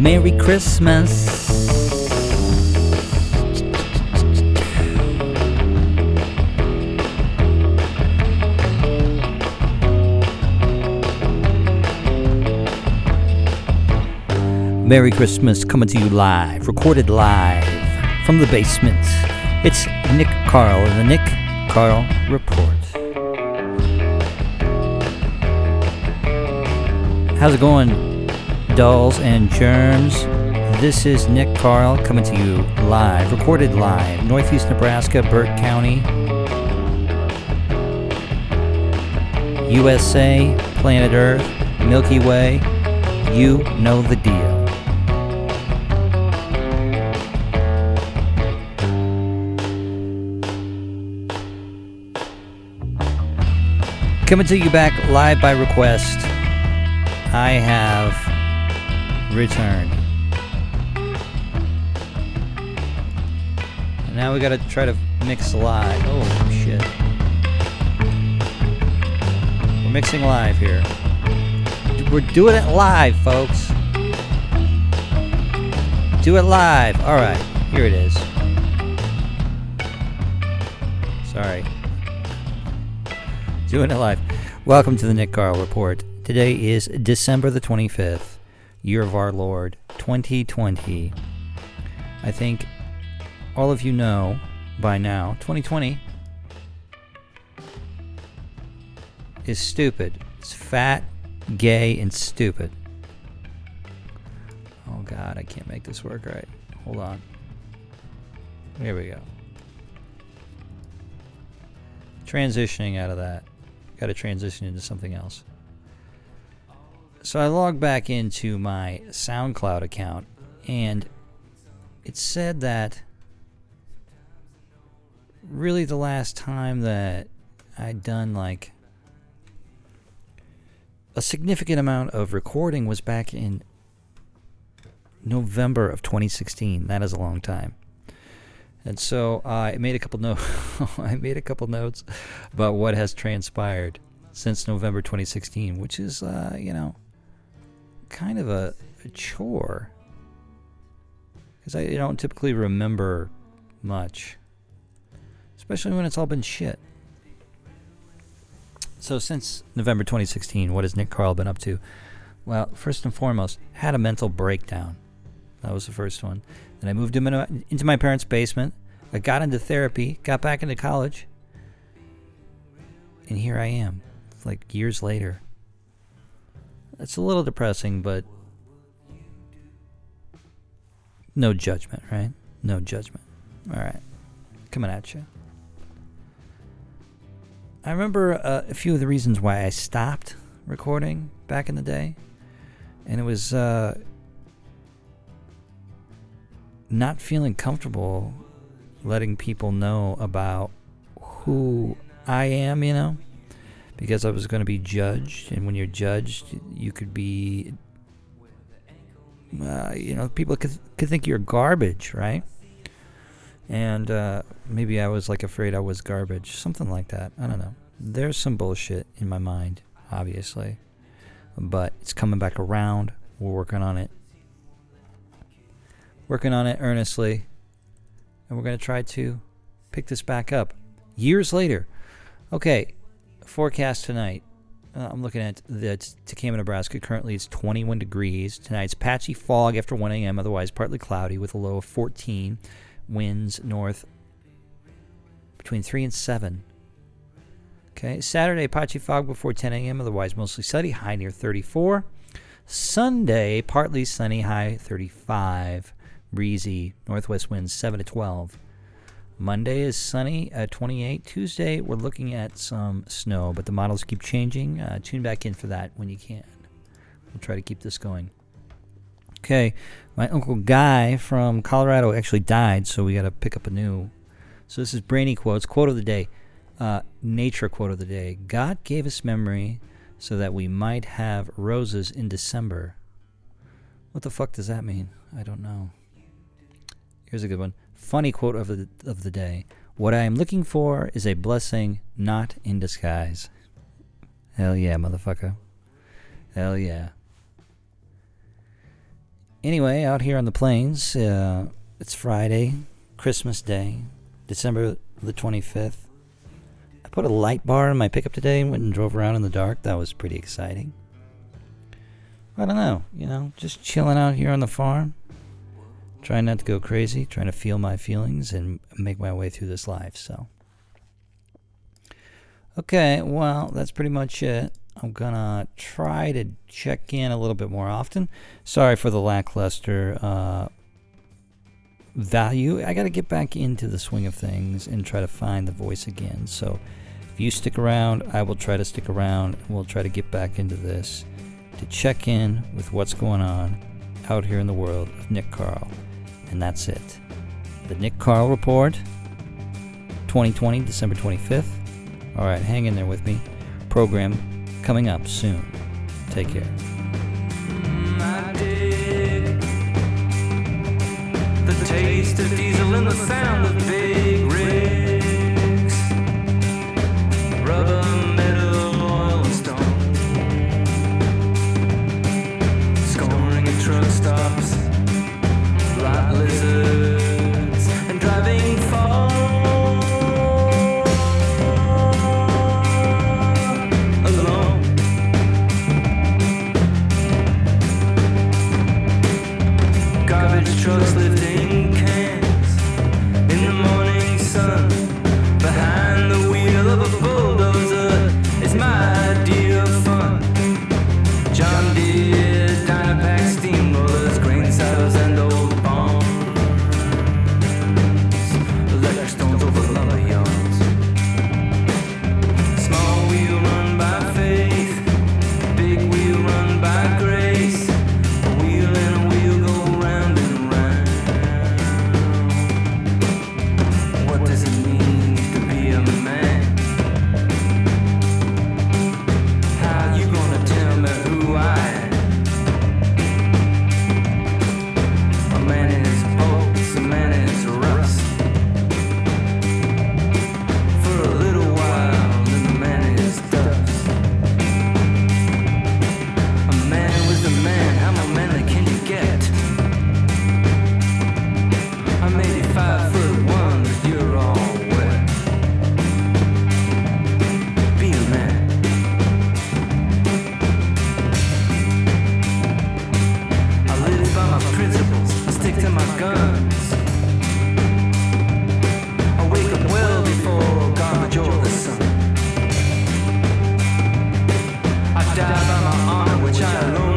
Merry Christmas. Merry Christmas coming to you live, recorded live from the basement. It's Nick Carl in the Nick Carl Report. How's it going, dolls and germs? This is Nick Carl coming to you live, recorded live, Northeast Nebraska, Burt County, USA, planet Earth, Milky Way. You know the deal. Coming to you back live by request, I have returned. And now we gotta try to mix live. Oh shit. We're mixing live here. We're doing it live, folks. Do it live. Alright, here it is. Sorry. Doing it live. Welcome to the Nick Carl Report. Today is December the 25th, year of our Lord, 2020. I think all of you know by now, 2020 is stupid. It's fat, gay, and stupid. Oh god, I can't make this work right. Hold on. Here we go. Transitioning out of that got to transition into something else. So I logged back into my SoundCloud account, and it said that really the last time that I'd done like a significant amount of recording was back in November of 2016. That is a long time. And so uh, I made a couple notes. I made a couple notes about what has transpired since November 2016, which is, uh, you know, kind of a, a chore because I don't typically remember much, especially when it's all been shit. So since November 2016, what has Nick Carl been up to? Well, first and foremost, had a mental breakdown. That was the first one. Then I moved him into my parents' basement. I got into therapy, got back into college, and here I am, like years later. It's a little depressing, but no judgment, right? No judgment. All right, coming at you. I remember uh, a few of the reasons why I stopped recording back in the day, and it was uh, not feeling comfortable letting people know about who I am, you know, because I was going to be judged, and when you're judged, you could be, uh, you know, people could could think you're garbage, right? And uh, maybe I was like afraid I was garbage, something like that. I don't know. There's some bullshit in my mind, obviously, but it's coming back around. We're working on it working on it earnestly, and we're going to try to pick this back up years later. Okay, forecast tonight. Uh, I'm looking at the Tekamah, Nebraska. Currently, it's 21 degrees. Tonight's patchy fog after 1 a.m., otherwise partly cloudy with a low of 14. Winds north between 3 and 7. Okay, Saturday, patchy fog before 10 a.m., otherwise mostly sunny, high near 34. Sunday, partly sunny, high 35 breezy, northwest winds 7 to 12. Monday is sunny at 28. Tuesday, we're looking at some snow, but the models keep changing. Uh, tune back in for that when you can. We'll try to keep this going. Okay, my uncle Guy from Colorado actually died, so we got to pick up a new. So this is Brainy quotes. Quote of the day, uh, nature quote of the day. God gave us memory so that we might have roses in December. What the fuck does that mean? I don't know. Here's a good one. Funny quote of the of the day. What I am looking for is a blessing not in disguise. Hell yeah, motherfucker. Hell yeah. anyway, out here on the plains, uh, it's Friday, Christmas Day, December the 25th. I put a light bar in my pickup today and went and drove around in the dark. That was pretty exciting. I don't know, you know, just chilling out here on the farm, trying not to go crazy, trying to feel my feelings and make my way through this life. So, okay, well, that's pretty much it. I'm gonna try to check in a little bit more often. Sorry for the lackluster uh, value. I got to get back into the swing of things and try to find the voice again. So, if you stick around, I will try to stick around. And we'll try to get back into this to check in with what's going on out here in the world of Nick Carl. And that's it. The Nick Carl Report, 2020, December 25th. All right, hang in there with me. Program coming up soon. Take care. Trucks lifting die by my honor, which I alone